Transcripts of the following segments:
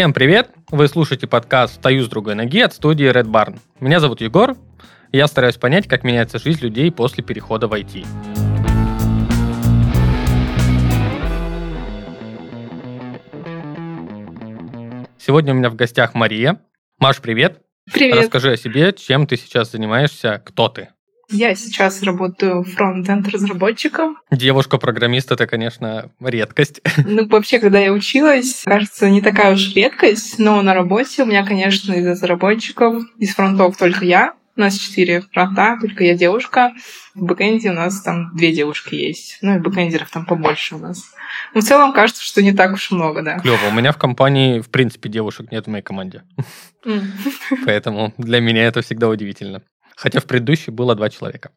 Всем привет! Вы слушаете подкаст «Стою с другой ноги» от студии Red Barn. Меня зовут Егор, и я стараюсь понять, как меняется жизнь людей после перехода в IT. Сегодня у меня в гостях Мария. Маш, привет! Привет! Расскажи о себе, чем ты сейчас занимаешься, кто ты? Я сейчас работаю фронт-энд разработчиком. Девушка-программист это, конечно, редкость. Ну, вообще, когда я училась, кажется, не такая уж редкость, но на работе у меня, конечно, из разработчиков, из фронтов только я. У нас четыре фронта, только я девушка. В бэкэнде у нас там две девушки есть. Ну, и бэкэндеров там побольше у нас. Но в целом кажется, что не так уж много, да. Клево. У меня в компании, в принципе, девушек нет в моей команде. Поэтому для меня это всегда удивительно хотя в предыдущей было два человека.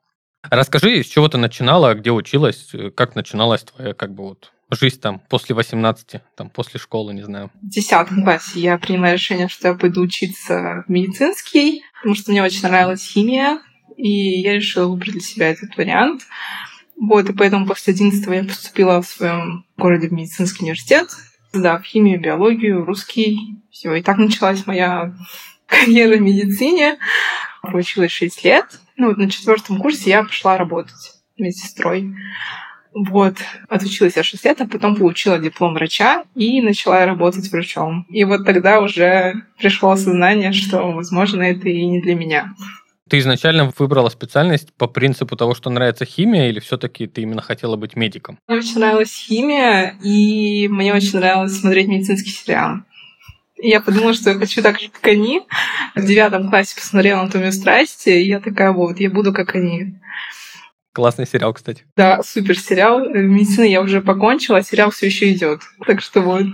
Расскажи, с чего ты начинала, где училась, как начиналась твоя как бы вот жизнь там после 18, там после школы, не знаю. В 10 классе я приняла решение, что я пойду учиться в медицинский, потому что мне очень нравилась химия, и я решила выбрать для себя этот вариант. Вот, и поэтому после 11 я поступила в своем городе в медицинский университет, да, в химию, биологию, русский. Все, и так началась моя карьера в медицине проучилась 6 лет. Ну, вот на четвертом курсе я пошла работать медсестрой. Вот, отучилась я 6 лет, а потом получила диплом врача и начала работать врачом. И вот тогда уже пришло осознание, что, возможно, это и не для меня. Ты изначально выбрала специальность по принципу того, что нравится химия, или все-таки ты именно хотела быть медиком? Мне очень нравилась химия, и мне очень нравилось смотреть медицинский сериал. И я подумала, что я хочу так же, как они. В девятом классе посмотрела «Анатомию страсти», и я такая, вот, я буду как они. Классный сериал, кстати. Да, супер сериал. Медицину я уже покончила, а сериал все еще идет. Так что вот,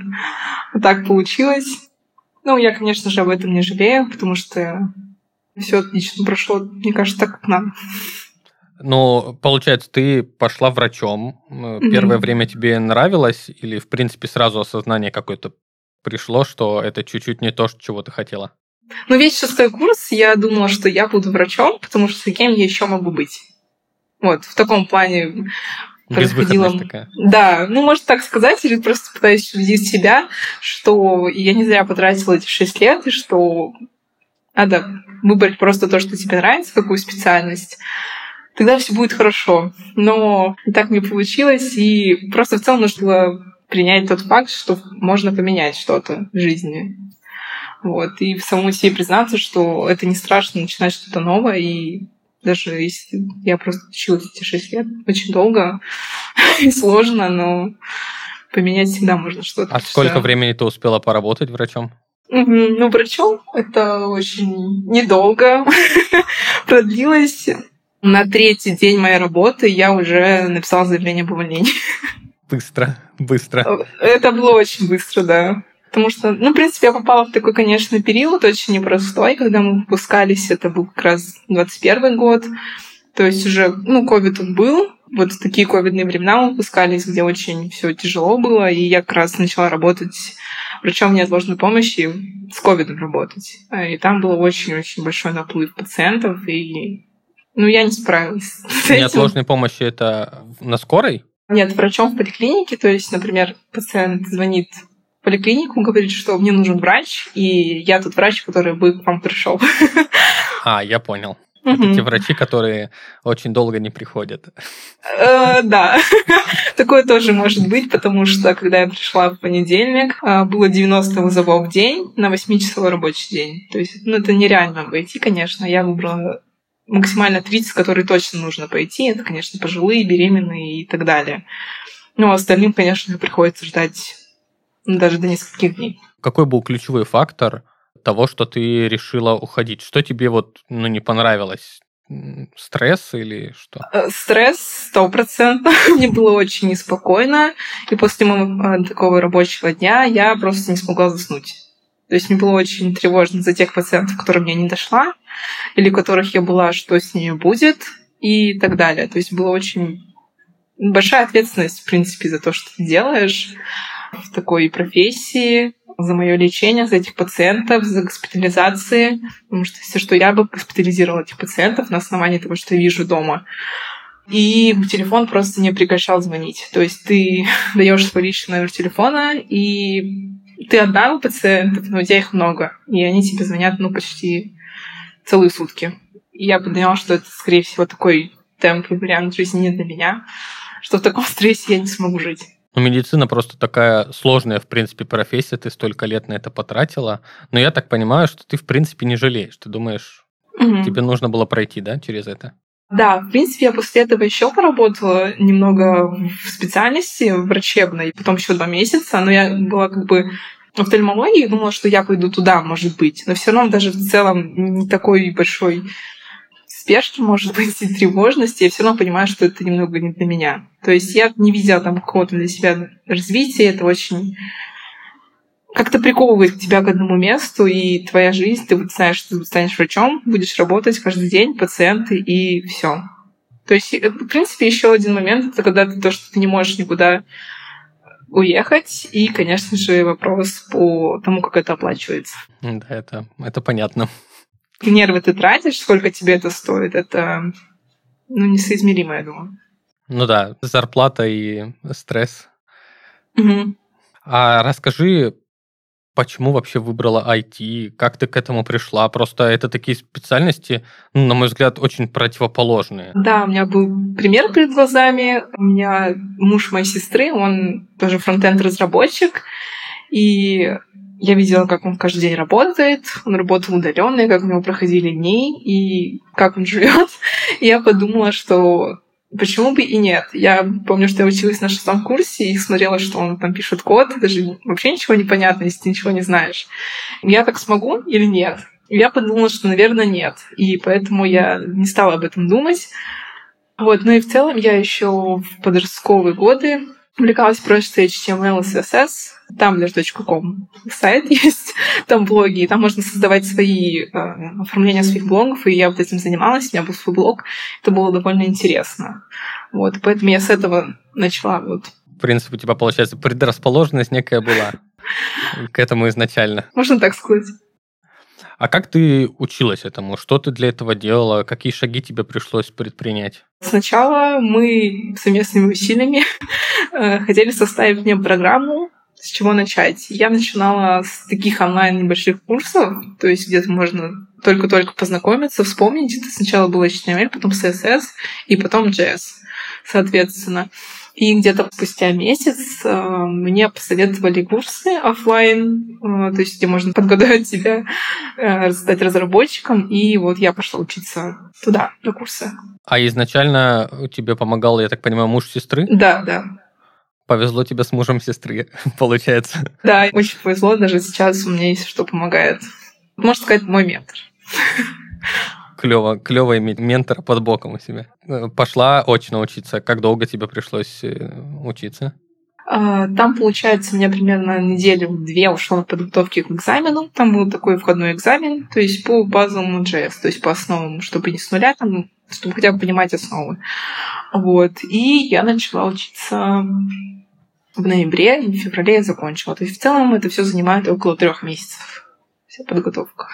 вот так получилось. Ну, я, конечно же, об этом не жалею, потому что все отлично прошло, мне кажется, так, как надо. Ну, получается, ты пошла врачом. Первое mm-hmm. время тебе нравилось или, в принципе, сразу осознание какое-то пришло, что это чуть-чуть не то, чего ты хотела? Ну, весь шестой курс я думала, что я буду врачом, потому что кем я еще могу быть. Вот, в таком плане происходило... такая. Да, ну, можно так сказать, или просто пытаюсь убедить себя, что я не зря потратила эти шесть лет, и что надо выбрать просто то, что тебе нравится, какую специальность, тогда все будет хорошо. Но так не получилось, и просто в целом нужно было принять тот факт, что можно поменять что-то в жизни. Вот. И в самому себе признаться, что это не страшно начинать что-то новое. И даже если я просто училась эти шесть лет, очень долго и сложно, но поменять всегда можно что-то. А сколько что... времени ты успела поработать врачом? Ну, врачом это очень недолго продлилось. На третий день моей работы я уже написала заявление об увольнении. Быстро, быстро. Это было очень быстро, да. Потому что, ну, в принципе, я попала в такой, конечно, период очень непростой, когда мы выпускались, это был как раз 21 год, то есть уже, ну, ковид был, вот в такие ковидные времена мы выпускались, где очень все тяжело было, и я как раз начала работать врачом неотложной помощи с ковидом работать. И там был очень-очень большой наплыв пациентов, и ну, я не справилась. Неотложной помощи это на скорой? Нет, врачом в поликлинике, то есть, например, пациент звонит в поликлинику, говорит, что мне нужен врач, и я тот врач, который бы к вам пришел. А, я понял. Это те врачи, которые очень долго не приходят. Э, да, такое тоже может быть, потому что когда я пришла в понедельник, э, было 90 вызовов в день на 8-часовой рабочий день. То есть, ну, это нереально обойти, конечно. Я выбрала максимально 30, которые точно нужно пойти. Это, конечно, пожилые, беременные и так далее. Ну, а остальным, конечно, приходится ждать даже до нескольких дней. Какой был ключевой фактор того, что ты решила уходить? Что тебе вот ну, не понравилось? Стресс или что? Э, стресс, сто процентов. Мне было очень неспокойно. И после моего э, такого рабочего дня я просто не смогла заснуть. То есть мне было очень тревожно за тех пациентов, которым я не дошла, или которых я была, что с ними будет, и так далее. То есть была очень большая ответственность, в принципе, за то, что ты делаешь в такой профессии, за мое лечение, за этих пациентов, за госпитализации. Потому что все, что я бы госпитализировала этих пациентов на основании того, что я вижу дома. И телефон просто не прекращал звонить. То есть ты даешь свой личный номер телефона, и ты одна у пациентов, но у тебя их много, и они тебе звонят, ну, почти целые сутки. И я поняла, что это, скорее всего, такой темп и вариант жизни не для меня, что в таком стрессе я не смогу жить. Ну, медицина просто такая сложная, в принципе, профессия, ты столько лет на это потратила. Но я так понимаю, что ты, в принципе, не жалеешь. Ты думаешь, угу. тебе нужно было пройти, да, через это? Да, в принципе, я после этого еще поработала немного в специальности врачебной, потом еще два месяца, но я была как бы в офтальмологии, думала, что я пойду туда, может быть. Но все равно даже в целом не такой большой спешки, может быть, и тревожности, я все равно понимаю, что это немного не для меня. То есть я не видела там какого-то для себя развития, это очень как-то приковывает тебя к одному месту, и твоя жизнь, ты вот знаешь, что ты станешь врачом, будешь работать каждый день, пациенты, и все. То есть, э, в принципе, еще один момент, это когда ты то, что ты не можешь никуда уехать, и, конечно же, вопрос по тому, как это оплачивается. Да, это, это понятно нервы ты тратишь, сколько тебе это стоит, это ну, несоизмеримо, я думаю. Ну да, зарплата и стресс. Угу. А расскажи, почему вообще выбрала IT, как ты к этому пришла? Просто это такие специальности, ну, на мой взгляд, очень противоположные. Да, у меня был пример перед глазами. У меня муж моей сестры, он тоже фронтенд-разработчик, и я видела, как он каждый день работает, он работал удаленно, как у него проходили дни, и как он живет. Я подумала, что почему бы и нет. Я помню, что я училась на шестом курсе и смотрела, что он там пишет код, даже вообще ничего не понятно, если ты ничего не знаешь. Я так смогу или нет? Я подумала, что, наверное, нет. И поэтому я не стала об этом думать. Вот, ну и в целом я еще в подростковые годы увлекалась просто HTML и CSS. Там даже .com сайт есть, там блоги, и там можно создавать свои э, оформления своих блогов, и я вот этим занималась, у меня был свой блог, это было довольно интересно. Вот, поэтому я с этого начала вот. В принципе, у тебя, получается, предрасположенность некая была к этому изначально. Можно так сказать. А как ты училась этому? Что ты для этого делала? Какие шаги тебе пришлось предпринять? Сначала мы совместными усилиями э, хотели составить мне программу, с чего начать. Я начинала с таких онлайн небольших курсов, то есть где-то можно только-только познакомиться, вспомнить. Это сначала было HTML, потом CSS и потом JS, соответственно. И где-то спустя месяц э, мне посоветовали курсы офлайн, э, то есть где можно подготовить себя, э, стать разработчиком. И вот я пошла учиться туда, на курсы. А изначально тебе помогал, я так понимаю, муж сестры? Да, да. Повезло тебе с мужем сестры, получается. Да, очень повезло. Даже сейчас у меня есть что помогает. Можно сказать, мой ментор клево, клево иметь ментора под боком у себя. Э, пошла очно учиться. Как долго тебе пришлось э, учиться? А, там, получается, у меня примерно неделю-две ушло на подготовке к экзамену. Там был такой входной экзамен, то есть по базовому JS, то есть по основам, чтобы не с нуля, там, чтобы хотя бы понимать основы. Вот. И я начала учиться в ноябре, и в феврале я закончила. То есть в целом это все занимает около трех месяцев. Вся подготовка.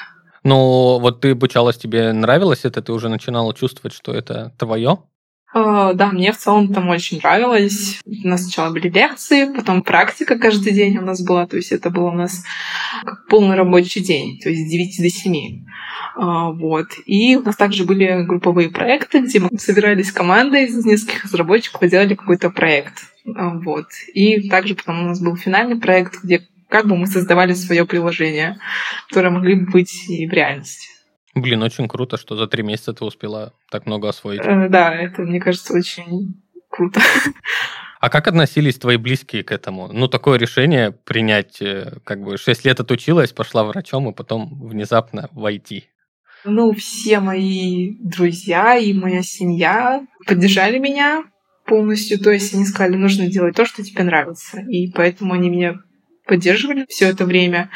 Ну, вот ты обучалась, тебе нравилось это? Ты уже начинала чувствовать, что это твое? Uh, да, мне в целом там очень нравилось. У нас сначала были лекции, потом практика каждый день у нас была. То есть это был у нас как полный рабочий день, то есть с 9 до 7. Uh, а, вот. И у нас также были групповые проекты, где мы собирались командой из нескольких разработчиков и делали какой-то проект. Uh, вот. И также потом у нас был финальный проект, где как бы мы создавали свое приложение, которое могли бы быть и в реальности. Блин, очень круто, что за три месяца ты успела так много освоить. Э, да, это, мне кажется, очень круто. А как относились твои близкие к этому? Ну, такое решение принять, э, как бы, шесть лет отучилась, пошла врачом, и потом внезапно войти. Ну, все мои друзья и моя семья поддержали меня полностью. То есть они сказали, нужно делать то, что тебе нравится. И поэтому они меня поддерживали все это время.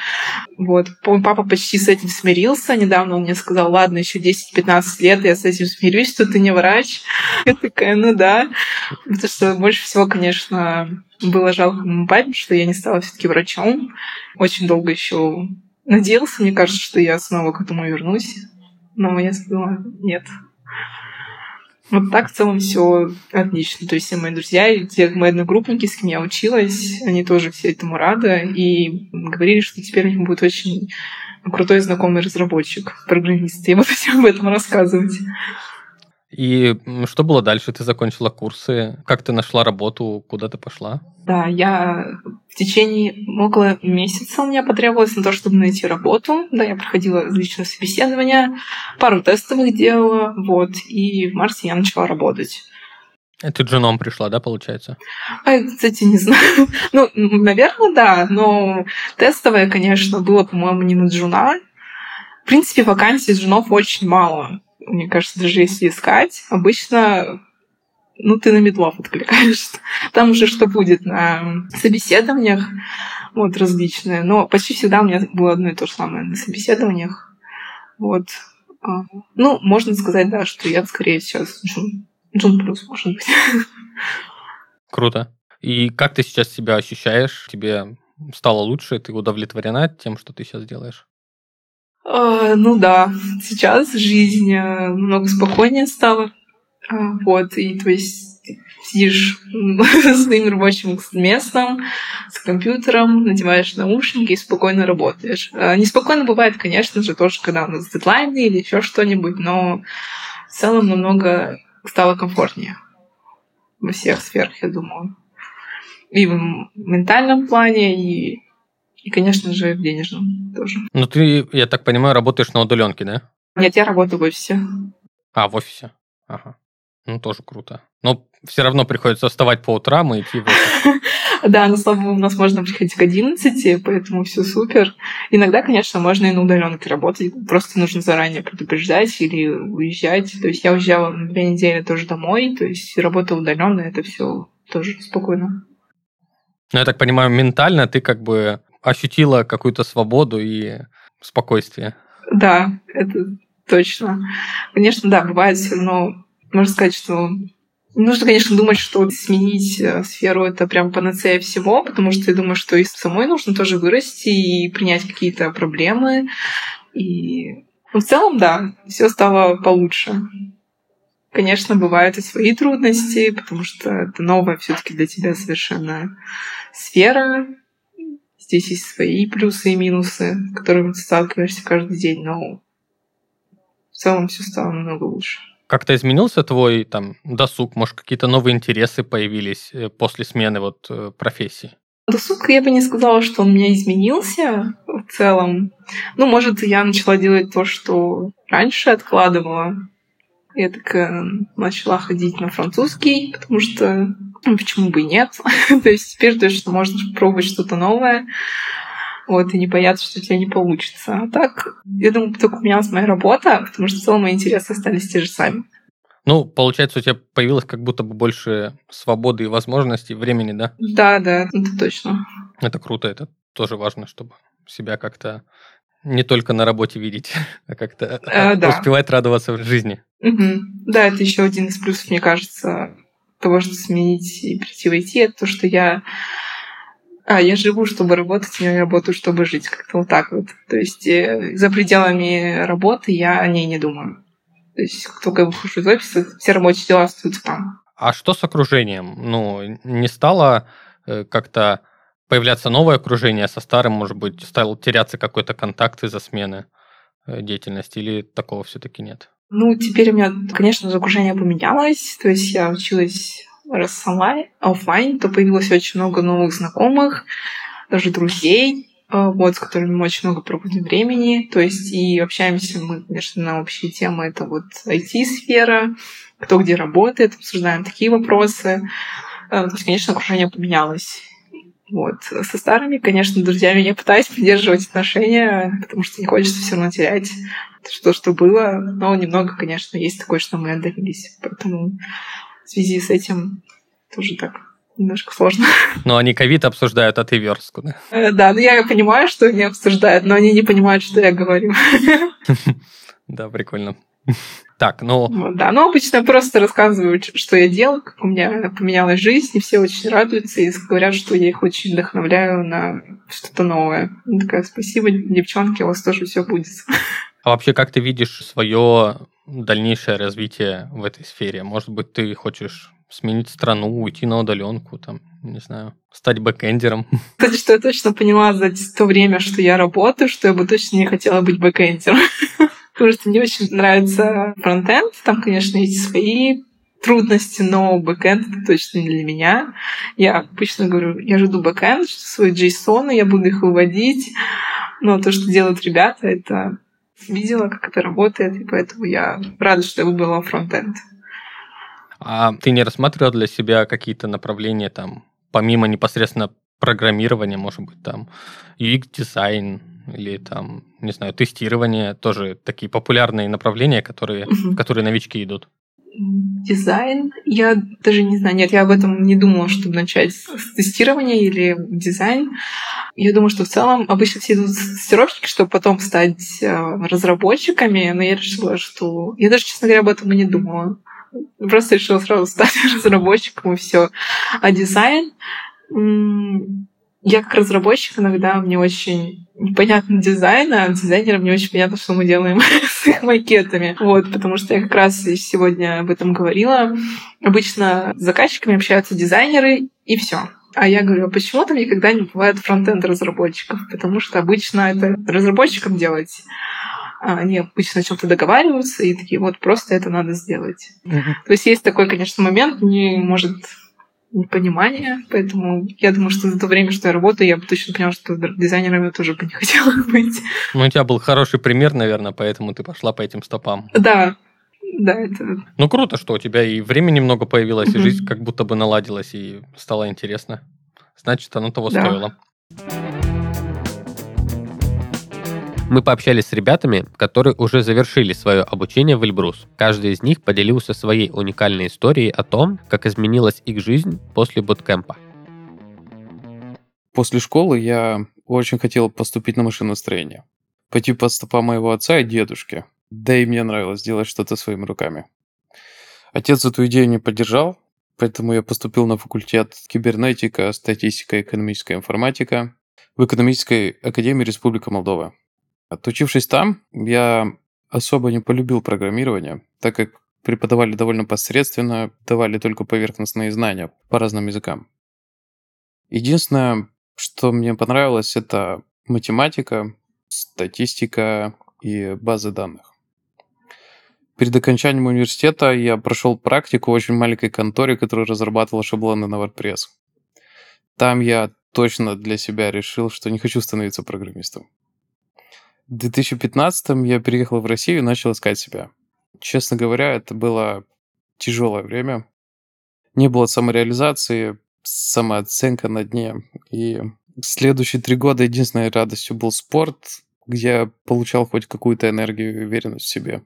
Вот. Папа почти с этим смирился. Недавно он мне сказал, ладно, еще 10-15 лет я с этим смирюсь, что ты не врач. Я такая, ну да. Потому что больше всего, конечно, было жалко моему папе, что я не стала все таки врачом. Очень долго еще надеялся, мне кажется, что я снова к этому вернусь. Но я сказала, нет. Вот так в целом все отлично. То есть все мои друзья и те мои одногруппники, с кем я училась, они тоже все этому рады и говорили, что теперь у них будет очень крутой знакомый разработчик, программист. Я буду всем об этом рассказывать. И что было дальше? Ты закончила курсы, как ты нашла работу, куда ты пошла? Да, я в течение около месяца у меня потребовалось на то, чтобы найти работу. Да, я проходила различные собеседования, пару тестовых делала, вот, и в марте я начала работать. Ты джуном пришла, да, получается? А, кстати, не знаю. ну, наверное, да, но тестовое, конечно, было, по-моему, не на джуна. В принципе, вакансий джунов очень мало мне кажется, даже если искать, обычно ну, ты на медлов откликаешься. Там уже что будет на собеседованиях, вот, различные. Но почти всегда у меня было одно и то же самое на собеседованиях. Вот. А, ну, можно сказать, да, что я скорее сейчас джун. Джун плюс, может быть. Круто. И как ты сейчас себя ощущаешь? Тебе стало лучше? Ты удовлетворена тем, что ты сейчас делаешь? А, ну да, сейчас жизнь э, намного спокойнее стала. А, вот, и то есть сидишь с своим рабочим местом, с компьютером, надеваешь наушники и спокойно работаешь. А, неспокойно бывает, конечно же, тоже, когда у нас дедлайны или еще что-нибудь, но в целом намного стало комфортнее во всех сферах, я думаю. И в ментальном плане, и и, конечно же, в денежном тоже. Ну, ты, я так понимаю, работаешь на удаленке, да? Нет, я работаю в офисе. А, в офисе. Ага. Ну, тоже круто. Но все равно приходится вставать по утрам и идти в офис. Да, но слава богу, у нас можно приходить к 11, поэтому все супер. Иногда, конечно, можно и на удаленке работать. Просто нужно заранее предупреждать или уезжать. То есть я уезжала на две недели тоже домой, то есть работа удаленно, это все тоже спокойно. Ну, я так понимаю, ментально ты как бы ощутила какую-то свободу и спокойствие. Да, это точно. Конечно, да, бывает все равно, можно сказать, что Нужно, конечно, думать, что сменить э, сферу это прям панацея всего, потому что я думаю, что и самой нужно тоже вырасти и принять какие-то проблемы. И ну, в целом, да, все стало получше. Конечно, бывают и свои трудности, потому что это новая все-таки для тебя совершенно сфера, Здесь есть свои плюсы и минусы, с которыми ты сталкиваешься каждый день, но в целом все стало намного лучше. Как-то изменился твой там досуг? Может, какие-то новые интересы появились э, после смены вот э, профессии? Досуг, я бы не сказала, что он у меня изменился в целом. Ну, может, я начала делать то, что раньше откладывала. Я так э, начала ходить на французский, потому что ну, почему бы и нет? то есть теперь точно можно пробовать что-то новое. Вот, и не бояться, что у тебя не получится. А так, я думаю, только у меня моя работа, потому что в целом мои интересы остались те же сами. Ну, получается, у тебя появилось как будто бы больше свободы и возможностей, времени, да? Да, да, это точно. Это круто, это тоже важно, чтобы себя как-то не только на работе видеть, а как-то а, да. успевать радоваться в жизни. Угу. Да, это еще один из плюсов, мне кажется, того, что сменить и прийти в IT, это то, что я а, я живу, чтобы работать, я работаю, чтобы жить. Как-то вот так вот. То есть э, за пределами работы я о ней не думаю. То есть как только я выхожу из офиса, все рабочие дела остаются там. А что с окружением? Ну, не стало э, как-то появляться новое окружение, со старым, может быть, стал теряться какой-то контакт из-за смены э, деятельности, или такого все-таки нет? Ну, теперь у меня, конечно, окружение поменялось. То есть я училась раз онлайн, офлайн, то появилось очень много новых знакомых, даже друзей, э, вот, с которыми мы очень много проводим времени. То есть и общаемся мы, конечно, на общие темы. Это вот IT-сфера, кто где работает, обсуждаем такие вопросы. Э, то есть, конечно, окружение поменялось. Вот. Со старыми, конечно, друзьями я пытаюсь поддерживать отношения, потому что не хочется все равно терять что, что было. Но немного, конечно, есть такое, что мы отдалились. Поэтому в связи с этим тоже так немножко сложно. Но они ковид обсуждают, а ты верстку, да? Э, да, ну я понимаю, что они обсуждают, но они не понимают, что я говорю. Да, прикольно. Так, ну... да, ну обычно просто рассказываю, что я делаю, как у меня поменялась жизнь, и все очень радуются и говорят, что я их очень вдохновляю на что-то новое. Я такая, спасибо, девчонки, у вас тоже все будет. А вообще, как ты видишь свое дальнейшее развитие в этой сфере? Может быть, ты хочешь сменить страну, уйти на удаленку, там, не знаю, стать бэкэндером. Кстати, что я точно поняла за то время, что я работаю, что я бы точно не хотела быть бэкэндером. Потому что мне очень нравится фронтенд. Там, конечно, есть свои трудности, но бэкэнд это точно не для меня. Я обычно говорю, я жду бэкэнд, что свой JSON, я буду их выводить. Но то, что делают ребята, это видела, как это работает, и поэтому я рада, что я выбрала фронтенд. А ты не рассматривал для себя какие-то направления там, помимо непосредственно программирования, может быть, там UX-дизайн или там, не знаю, тестирование, тоже такие популярные направления, которые, в которые новички идут? Дизайн. Я даже не знаю, нет, я об этом не думала, чтобы начать с тестирования или дизайн. Я думаю, что в целом обычно все идут тестировщики, чтобы потом стать э, разработчиками, но я решила, что... Я даже, честно говоря, об этом и не думала. Просто решила сразу стать разработчиком и все. А дизайн... Я как разработчик иногда мне очень непонятно дизайн, а дизайнерам не очень понятно, что мы делаем с их макетами. Вот, потому что я как раз сегодня об этом говорила. Обычно с заказчиками общаются дизайнеры, и все. А я говорю, а почему там никогда не бывает фронтенд разработчиков? Потому что обычно это разработчикам делать. А они обычно о чем-то договариваются и такие, вот просто это надо сделать. Mm-hmm. То есть есть такой, конечно, момент, не может непонимание, поэтому я думаю, что за то время, что я работаю, я бы точно поняла, что дизайнером я тоже бы не хотела быть. Ну, у тебя был хороший пример, наверное, поэтому ты пошла по этим стопам. Да, да, это... Ну, круто, что у тебя и времени много появилось, и жизнь как будто бы наладилась, и стало интересно. Значит, оно того да. стоило. Мы пообщались с ребятами, которые уже завершили свое обучение в Эльбрус. Каждый из них поделился своей уникальной историей о том, как изменилась их жизнь после буткемпа. После школы я очень хотел поступить на машиностроение. Пойти по стопам моего отца и дедушки. Да и мне нравилось делать что-то своими руками. Отец эту идею не поддержал, поэтому я поступил на факультет кибернетика, статистика, экономическая информатика в Экономической академии Республики Молдова. Отучившись там, я особо не полюбил программирование, так как преподавали довольно посредственно, давали только поверхностные знания по разным языкам. Единственное, что мне понравилось, это математика, статистика и базы данных. Перед окончанием университета я прошел практику в очень маленькой конторе, которая разрабатывала шаблоны на WordPress. Там я точно для себя решил, что не хочу становиться программистом. В 2015 я переехал в Россию и начал искать себя. Честно говоря, это было тяжелое время. Не было самореализации, самооценка на дне. И следующие три года единственной радостью был спорт, где я получал хоть какую-то энергию и уверенность в себе.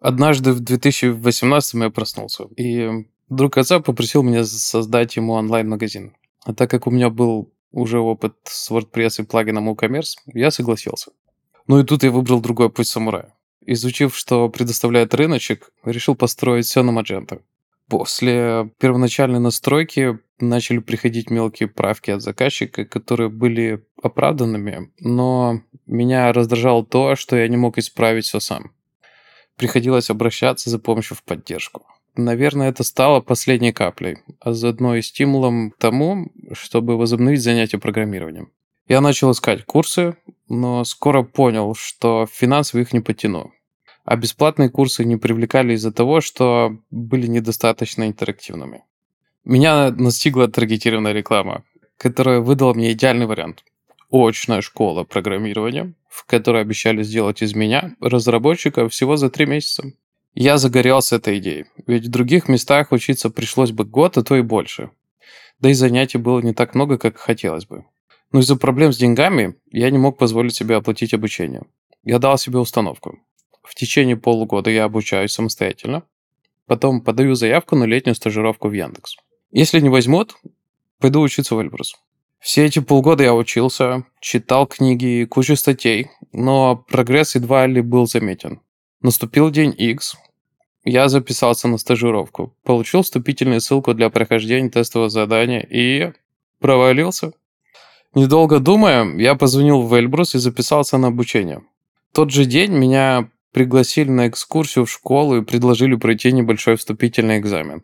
Однажды в 2018 я проснулся, и друг отца попросил меня создать ему онлайн-магазин. А так как у меня был уже опыт с WordPress и плагином WooCommerce, я согласился. Ну и тут я выбрал другой путь самурая. Изучив, что предоставляет рыночек, решил построить все на Magento. После первоначальной настройки начали приходить мелкие правки от заказчика, которые были оправданными, но меня раздражало то, что я не мог исправить все сам. Приходилось обращаться за помощью в поддержку. Наверное, это стало последней каплей, а заодно и стимулом к тому, чтобы возобновить занятия программированием. Я начал искать курсы, но скоро понял, что финансово их не потяну. А бесплатные курсы не привлекали из-за того, что были недостаточно интерактивными. Меня настигла таргетированная реклама, которая выдала мне идеальный вариант. Очная школа программирования, в которой обещали сделать из меня разработчика всего за три месяца. Я загорелся этой идеей, ведь в других местах учиться пришлось бы год, а то и больше. Да и занятий было не так много, как хотелось бы. Но из-за проблем с деньгами я не мог позволить себе оплатить обучение. Я дал себе установку. В течение полугода я обучаюсь самостоятельно, потом подаю заявку на летнюю стажировку в Яндекс. Если не возьмут, пойду учиться в Эльбрус. Все эти полгода я учился, читал книги, кучу статей, но прогресс едва ли был заметен. Наступил день X, я записался на стажировку, получил вступительную ссылку для прохождения тестового задания и провалился. Недолго думая, я позвонил в Эльбрус и записался на обучение. Тот же день меня пригласили на экскурсию в школу и предложили пройти небольшой вступительный экзамен,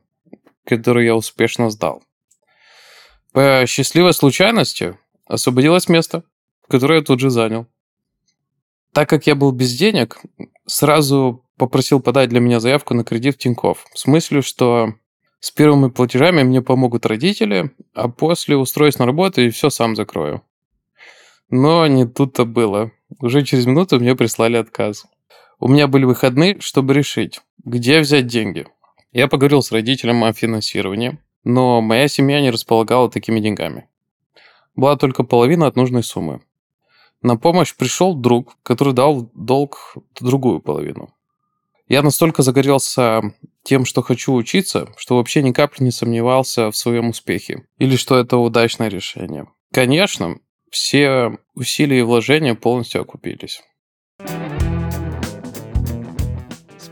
который я успешно сдал. По счастливой случайности освободилось место, которое я тут же занял. Так как я был без денег, сразу попросил подать для меня заявку на кредит в Тинькофф. В смысле, что с первыми платежами мне помогут родители, а после устроюсь на работу и все сам закрою. Но не тут-то было. Уже через минуту мне прислали отказ. У меня были выходные, чтобы решить, где взять деньги. Я поговорил с родителем о финансировании, но моя семья не располагала такими деньгами. Была только половина от нужной суммы. На помощь пришел друг, который дал долг другую половину. Я настолько загорелся тем, что хочу учиться, что вообще ни капли не сомневался в своем успехе. Или что это удачное решение. Конечно, все усилия и вложения полностью окупились.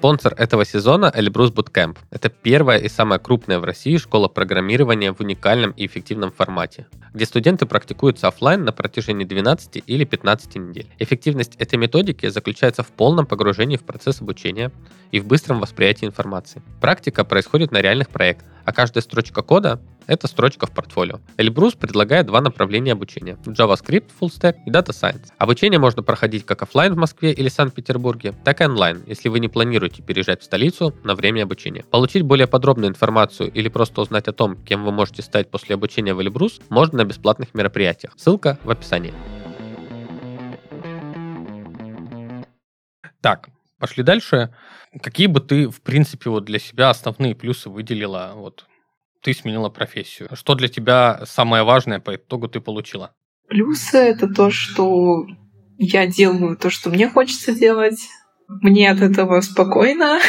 Спонсор этого сезона Эльбрус Bootcamp. Это первая и самая крупная в России школа программирования в уникальном и эффективном формате, где студенты практикуются офлайн на протяжении 12 или 15 недель. Эффективность этой методики заключается в полном погружении в процесс обучения и в быстром восприятии информации. Практика происходит на реальных проектах, а каждая строчка кода — это строчка в портфолио. Эльбрус предлагает два направления обучения — JavaScript, Full Stack и Data Science. Обучение можно проходить как офлайн в Москве или Санкт-Петербурге, так и онлайн, если вы не планируете переезжать в столицу на время обучения. Получить более подробную информацию или просто узнать о том, кем вы можете стать после обучения в Эльбрус, можно на бесплатных мероприятиях. Ссылка в описании. Так, пошли дальше. Какие бы ты, в принципе, вот для себя основные плюсы выделила? Вот ты сменила профессию. Что для тебя самое важное по итогу ты получила? Плюсы — это то, что я делаю то, что мне хочется делать. Мне от этого спокойно.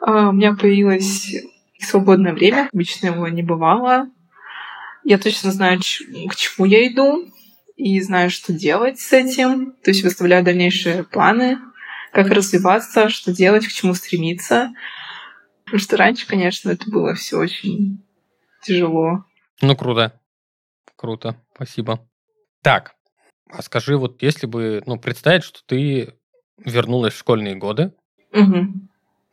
А, у меня появилось свободное время. Обычно его не бывало. Я точно знаю, к чему я иду, и знаю, что делать с этим. То есть выставляю дальнейшие планы как развиваться, что делать, к чему стремиться. Потому что раньше, конечно, это было все очень тяжело. Ну, круто. Круто. Спасибо. Так, а скажи, вот если бы, ну, представить, что ты вернулась в школьные годы, угу.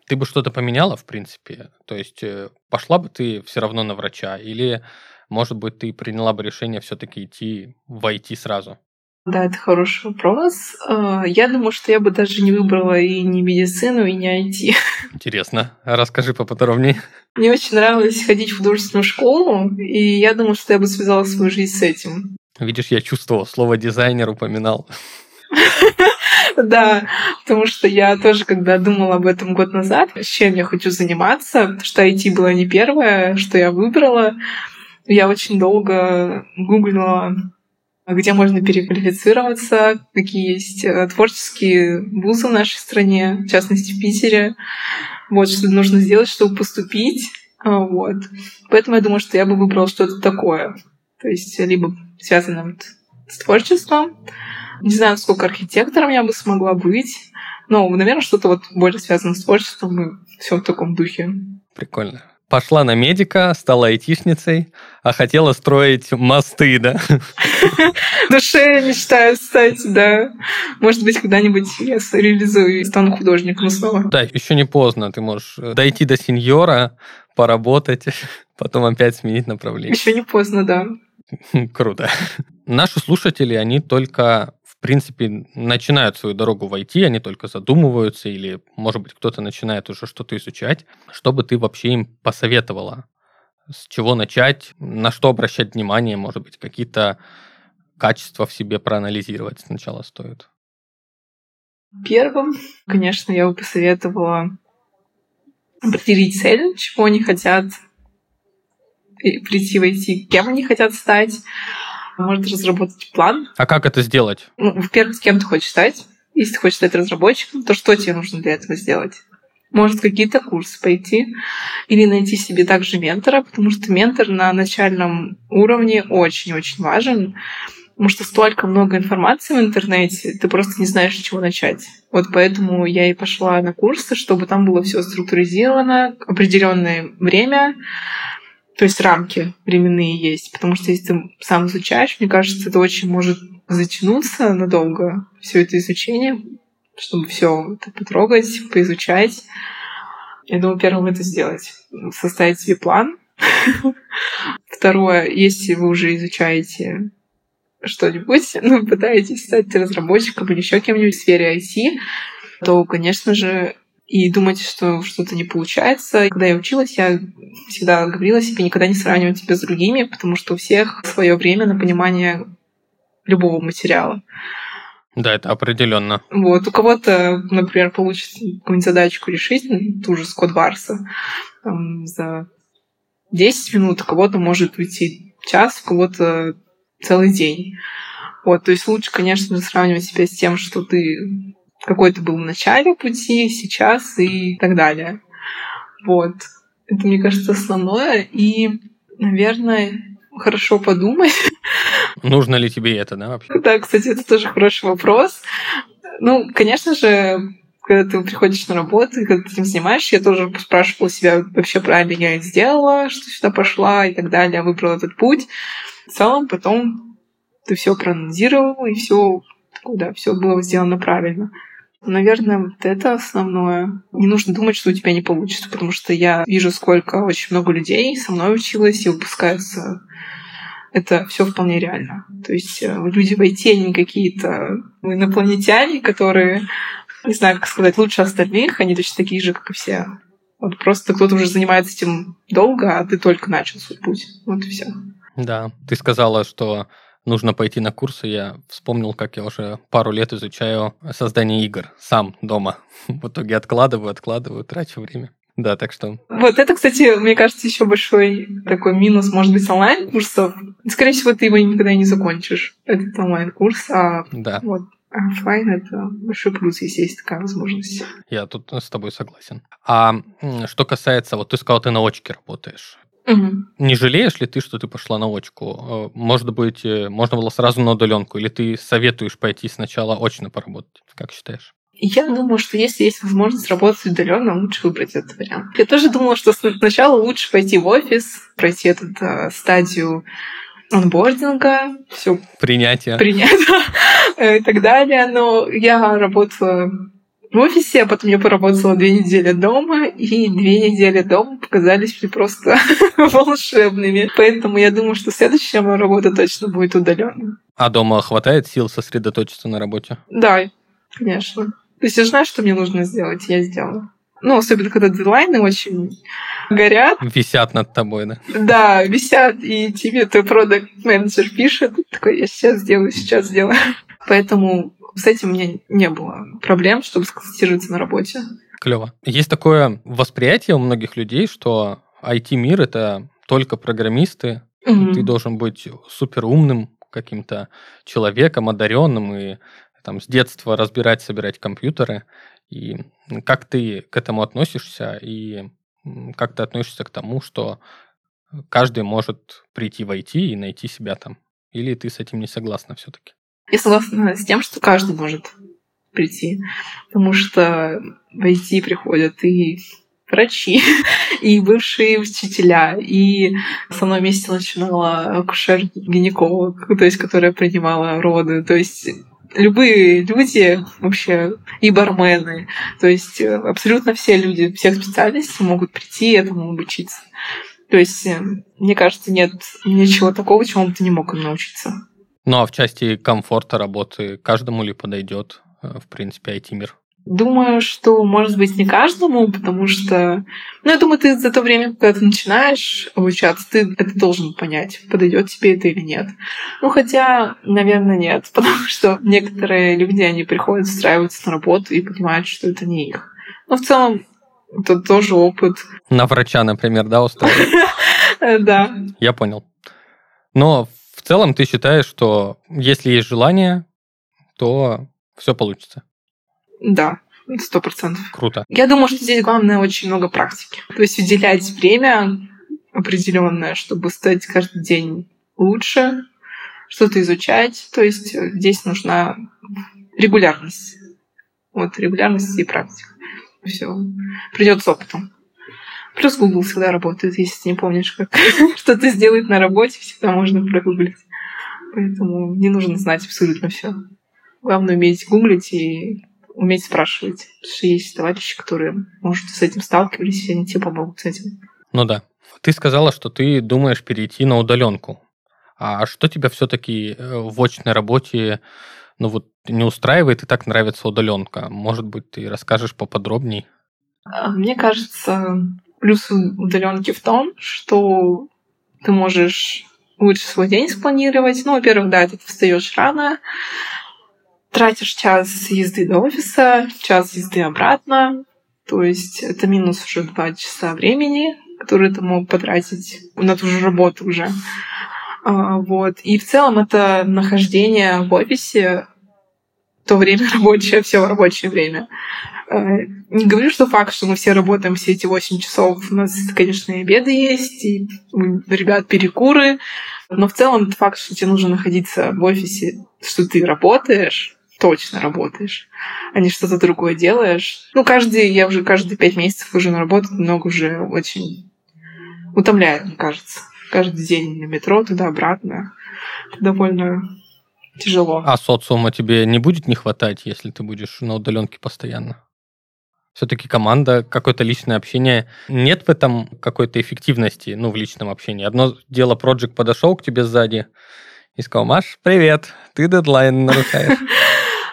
ты бы что-то поменяла, в принципе? То есть э, пошла бы ты все равно на врача? Или, может быть, ты приняла бы решение все-таки идти в IT сразу? Да, это хороший вопрос. Э, я думаю, что я бы даже не выбрала и не медицину, и не IT. Интересно. Расскажи поподробнее. Мне очень нравилось ходить в художественную школу, и я думаю, что я бы связала свою жизнь с этим. Видишь, я чувствовал, слово дизайнер упоминал. Да, потому что я тоже, когда думала об этом год назад, чем я хочу заниматься, что IT было не первое, что я выбрала, я очень долго гуглила где можно переквалифицироваться, какие есть э, творческие вузы в нашей стране, в частности в Питере. Вот, что нужно сделать, чтобы поступить. А, вот. Поэтому я думаю, что я бы выбрала что-то такое. То есть либо связанное с творчеством. Не знаю, сколько архитектором я бы смогла быть. Но, наверное, что-то вот более связанное с творчеством и все в таком духе. Прикольно пошла на медика, стала айтишницей, а хотела строить мосты, да? Душе мечтаю стать, да. Может быть, когда-нибудь я реализую и стану художником снова. Да, еще не поздно. Ты можешь э, дойти до сеньора, поработать, потом опять сменить направление. Еще не поздно, да. Круто. Наши слушатели, они только принципе, начинают свою дорогу в IT, они только задумываются, или, может быть, кто-то начинает уже что-то изучать, что бы ты вообще им посоветовала? С чего начать, на что обращать внимание, может быть, какие-то качества в себе проанализировать сначала стоит? Первым, конечно, я бы посоветовала определить цель, чего они хотят, и прийти в IT, кем они хотят стать, может разработать план. А как это сделать? Ну, во-первых, с кем ты хочешь стать. Если ты хочешь стать разработчиком, то что тебе нужно для этого сделать? Может, какие-то курсы пойти или найти себе также ментора, потому что ментор на начальном уровне очень-очень важен, потому что столько много информации в интернете, ты просто не знаешь, с чего начать. Вот поэтому я и пошла на курсы, чтобы там было все структуризировано, определенное время, то есть рамки временные есть. Потому что если ты сам изучаешь, мне кажется, это очень может затянуться надолго, все это изучение. чтобы все это потрогать, поизучать. Я думаю, первым это сделать. Составить себе план. Второе, если вы уже изучаете что-нибудь, ну, пытаетесь стать разработчиком или еще кем-нибудь в сфере IT, то, конечно же, и думать, что что-то не получается. Когда я училась, я всегда говорила себе никогда не сравнивать себя с другими, потому что у всех свое время на понимание любого материала. Да, это определенно. Вот. У кого-то, например, получится какую-нибудь задачку решить, ну, ту же с Кодварса, там, за 10 минут, у кого-то может уйти час, у кого-то целый день. Вот, то есть лучше, конечно, сравнивать себя с тем, что ты какой ты был в начале пути, сейчас и так далее. Вот. Это, мне кажется, основное. И, наверное, хорошо подумать. Нужно ли тебе это, да, вообще? Да, кстати, это тоже хороший вопрос. Ну, конечно же, когда ты приходишь на работу, и когда ты этим занимаешься, я тоже спрашивала себя, вообще правильно я это сделала, что сюда пошла и так далее, выбрала этот путь. В целом, потом ты все проанализировал, и все, да, все было сделано правильно. Наверное, вот это основное. Не нужно думать, что у тебя не получится, потому что я вижу, сколько очень много людей со мной училось и выпускаются. Это все вполне реально. То есть э, люди в IT, они какие-то инопланетяне, которые, не знаю, как сказать, лучше остальных, они точно такие же, как и все. Вот просто кто-то уже занимается этим долго, а ты только начал свой путь. Вот и все. Да, ты сказала, что нужно пойти на курсы, я вспомнил, как я уже пару лет изучаю создание игр сам дома. В итоге откладываю, откладываю, трачу время. Да, так что... Вот это, кстати, мне кажется, еще большой такой минус, может быть, онлайн-курсов. Скорее всего, ты его никогда не закончишь, этот онлайн-курс, а да. вот офлайн это большой плюс, если есть такая возможность. Я тут с тобой согласен. А что касается, вот ты сказал, ты на очке работаешь. Угу. Не жалеешь ли ты, что ты пошла на очку? Э, может быть, э, можно было сразу на удаленку, или ты советуешь пойти сначала очно поработать? Как считаешь? Я думаю, что если есть возможность работать удаленно, лучше выбрать этот вариант. Я тоже думала, что сначала лучше пойти в офис, пройти эту э, стадию онбординга, все принятие, принять и так далее. Но я работала в офисе, а потом я поработала две недели дома, и две недели дома показались мне просто волшебными. Поэтому я думаю, что следующая моя работа точно будет удаленной. А дома хватает сил сосредоточиться на работе? Да, конечно. То есть я знаю, что мне нужно сделать, я сделала. Ну, особенно, когда дедлайны очень горят. Висят над тобой, да? Да, висят, и тебе твой продукт менеджер пишет, такой, я сейчас сделаю, сейчас сделаю. Поэтому с этим у меня не было проблем, чтобы сконцентрироваться на работе. Клево. Есть такое восприятие у многих людей, что IT-мир — это только программисты, угу. ты должен быть супер умным каким-то человеком, одаренным и там с детства разбирать, собирать компьютеры. И как ты к этому относишься и как ты относишься к тому, что каждый может прийти в IT и найти себя там? Или ты с этим не согласна все-таки? Я согласна с тем, что каждый может прийти, потому что в IT приходят и врачи, и бывшие учителя, и со мной вместе начинала акушер-гинеколог, то есть, которая принимала роды, то есть любые люди вообще, и бармены, то есть абсолютно все люди, всех специальностей могут прийти и этому обучиться. То есть, мне кажется, нет ничего такого, чему бы ты не мог научиться. Ну а в части комфорта работы каждому ли подойдет, э, в принципе, IT-мир? Думаю, что, может быть, не каждому, потому что, ну, я думаю, ты за то время, когда ты начинаешь обучаться, ты это должен понять, подойдет тебе это или нет. Ну, хотя, наверное, нет, потому что некоторые люди, они приходят, устраиваются на работу и понимают, что это не их. Но в целом, это тоже опыт. На врача, например, да, устраивают? Да. Я понял. Но в целом ты считаешь, что если есть желание, то все получится. Да, сто процентов. Круто. Я думаю, что здесь главное очень много практики. То есть уделять время определенное, чтобы стать каждый день лучше, что-то изучать. То есть здесь нужна регулярность. Вот регулярность и практика. Все. Придет с опытом. Плюс Google всегда работает, если ты не помнишь, как что-то сделать на работе, всегда можно прогуглить. Поэтому не нужно знать абсолютно все. Главное уметь гуглить и уметь спрашивать. Потому что есть товарищи, которые, может, с этим сталкивались, и они тебе помогут с этим. Ну да. Ты сказала, что ты думаешь перейти на удаленку. А что тебя все-таки э, в очной работе ну вот не устраивает и так нравится удаленка? Может быть, ты расскажешь поподробней? А, мне кажется, плюс удаленки в том, что ты можешь лучше свой день спланировать. Ну, во-первых, да, ты встаешь рано, тратишь час езды до офиса, час езды обратно. То есть это минус уже два часа времени, которые ты мог потратить на ту же работу уже. А, вот. И в целом это нахождение в офисе то время рабочее, все рабочее время. А, не говорю, что факт, что мы все работаем все эти 8 часов. У нас, конечно, и обеды есть, и у ребят перекуры. Но в целом это факт, что тебе нужно находиться в офисе, что ты работаешь, точно работаешь, а не что-то другое делаешь. Ну, каждый, я уже каждые пять месяцев уже на работу, много уже очень утомляет, мне кажется каждый день на метро туда-обратно. Это довольно тяжело. А социума тебе не будет не хватать, если ты будешь на удаленке постоянно? Все-таки команда, какое-то личное общение. Нет в этом какой-то эффективности, ну, в личном общении. Одно дело, проект подошел к тебе сзади и сказал, Маш, привет, ты дедлайн нарушаешь.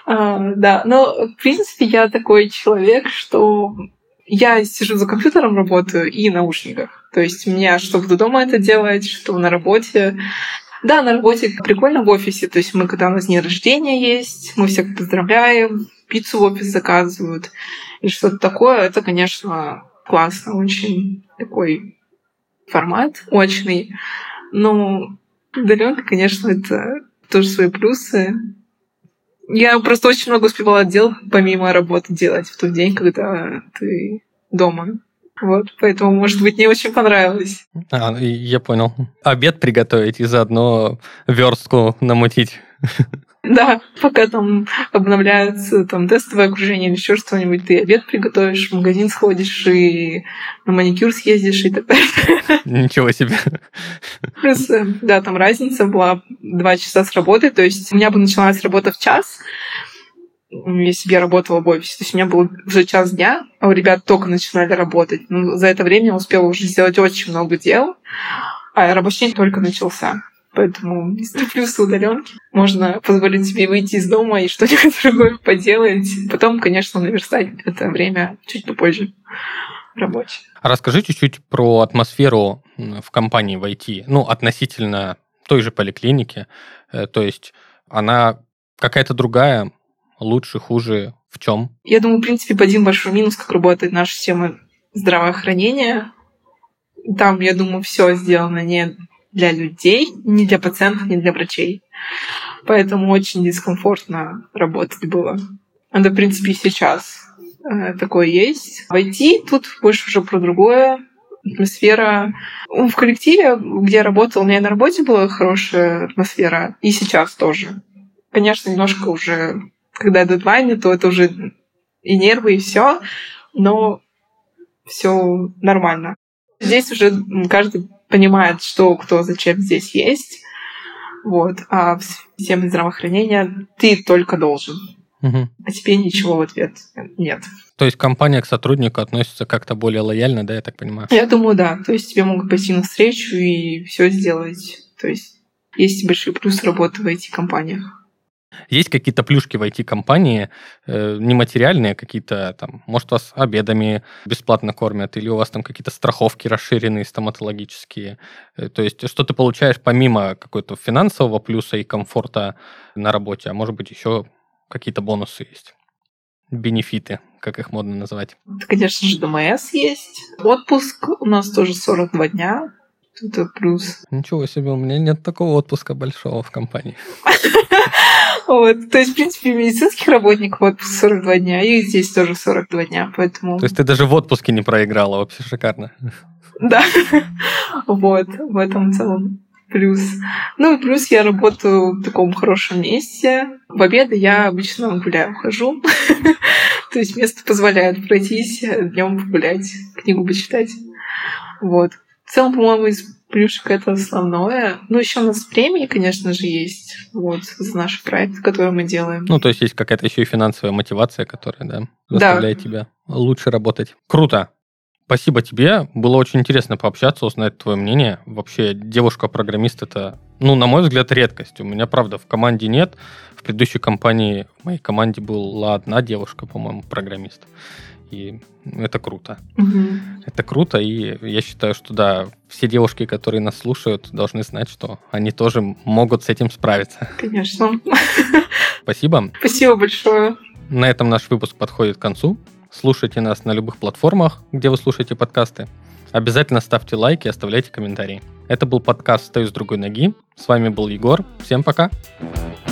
А, да, но, в принципе, я такой человек, что я сижу за компьютером, работаю и наушниках. То есть мне, что буду дома это делать, что на работе. Да, на работе прикольно в офисе. То есть мы, когда у нас день рождения есть, мы всех поздравляем, пиццу в офис заказывают. И что-то такое, это, конечно, классно. Очень такой формат очный. Но удаленка, конечно, это тоже свои плюсы. Я просто очень много успевала дел помимо работы делать в тот день, когда ты дома. Вот, поэтому, может быть, не очень понравилось. А, я понял. Обед приготовить и заодно верстку намутить. Да, пока там обновляются там тестовое окружение или еще что-нибудь, ты обед приготовишь, в магазин сходишь и на маникюр съездишь и так далее. Ничего себе. Плюс, э, да, там разница была два часа с работы, то есть у меня бы началась работа в час, если бы я работала в офисе. То есть у меня был уже час дня, а у ребят только начинали работать. Но за это время я успела уже сделать очень много дел, а рабочий день только начался. Поэтому если плюсы удаленки. Можно позволить себе выйти из дома и что-нибудь другое поделать. Потом, конечно, наверстать это время чуть попозже рабочее. Расскажи чуть-чуть про атмосферу в компании в IT, ну, относительно той же поликлиники. Э, то есть она какая-то другая, лучше, хуже, в чем? Я думаю, в принципе, один большой минус, как работает наша система здравоохранения. Там, я думаю, все сделано не для людей, не для пациентов, не для врачей. Поэтому очень дискомфортно работать было. Это, в принципе, и сейчас э, такое есть. В IT тут больше уже про другое. Атмосфера в коллективе, где я работала, у меня на работе была хорошая атмосфера, и сейчас тоже. Конечно, немножко уже, когда дедлайны, то это уже и нервы, и все, но все нормально. Здесь уже каждый понимает, что, кто, зачем здесь есть. Вот. А в системе здравоохранения ты только должен. Угу. А тебе ничего в ответ нет. То есть компания к сотруднику относится как-то более лояльно, да, я так понимаю? Я думаю, да. То есть тебе могут пойти навстречу и все сделать. То есть есть большие плюсы работы в IT-компаниях. Есть какие-то плюшки в IT-компании, э, нематериальные какие-то, там, может, вас обедами бесплатно кормят, или у вас там какие-то страховки расширенные, стоматологические. Э, то есть, что ты получаешь помимо какого-то финансового плюса и комфорта на работе, а может быть, еще какие-то бонусы есть? Бенефиты, как их модно называть. Конечно же, ДМС есть. Отпуск у нас тоже 42 дня. Это плюс. Ничего себе, у меня нет такого отпуска большого в компании. Вот. То есть, в принципе, медицинских работников отпуск 42 дня, и здесь тоже 42 дня, поэтому... То есть ты даже в отпуске не проиграла, вообще шикарно. Да, вот, в этом целом плюс. Ну и плюс я работаю в таком хорошем месте. В обеды я обычно гуляю, хожу. То есть место позволяет пройтись, днем погулять, книгу почитать. Вот. В целом, по-моему, из Плюшек это основное. Ну, еще у нас премии, конечно же, есть. Вот, за наши проекты, которые мы делаем. Ну, то есть есть какая-то еще и финансовая мотивация, которая, да, заставляет да. тебя лучше работать. Круто. Спасибо тебе. Было очень интересно пообщаться, узнать твое мнение. Вообще, девушка-программист это, ну, на мой взгляд, редкость. У меня, правда, в команде нет. В предыдущей компании, в моей команде была одна девушка, по-моему, программист. И это круто. Угу. Это круто, и я считаю, что да, все девушки, которые нас слушают, должны знать, что они тоже могут с этим справиться. Конечно. Спасибо. Спасибо большое. На этом наш выпуск подходит к концу. Слушайте нас на любых платформах, где вы слушаете подкасты. Обязательно ставьте лайки и оставляйте комментарии. Это был подкаст «Стою с другой ноги». С вами был Егор. Всем пока. Пока.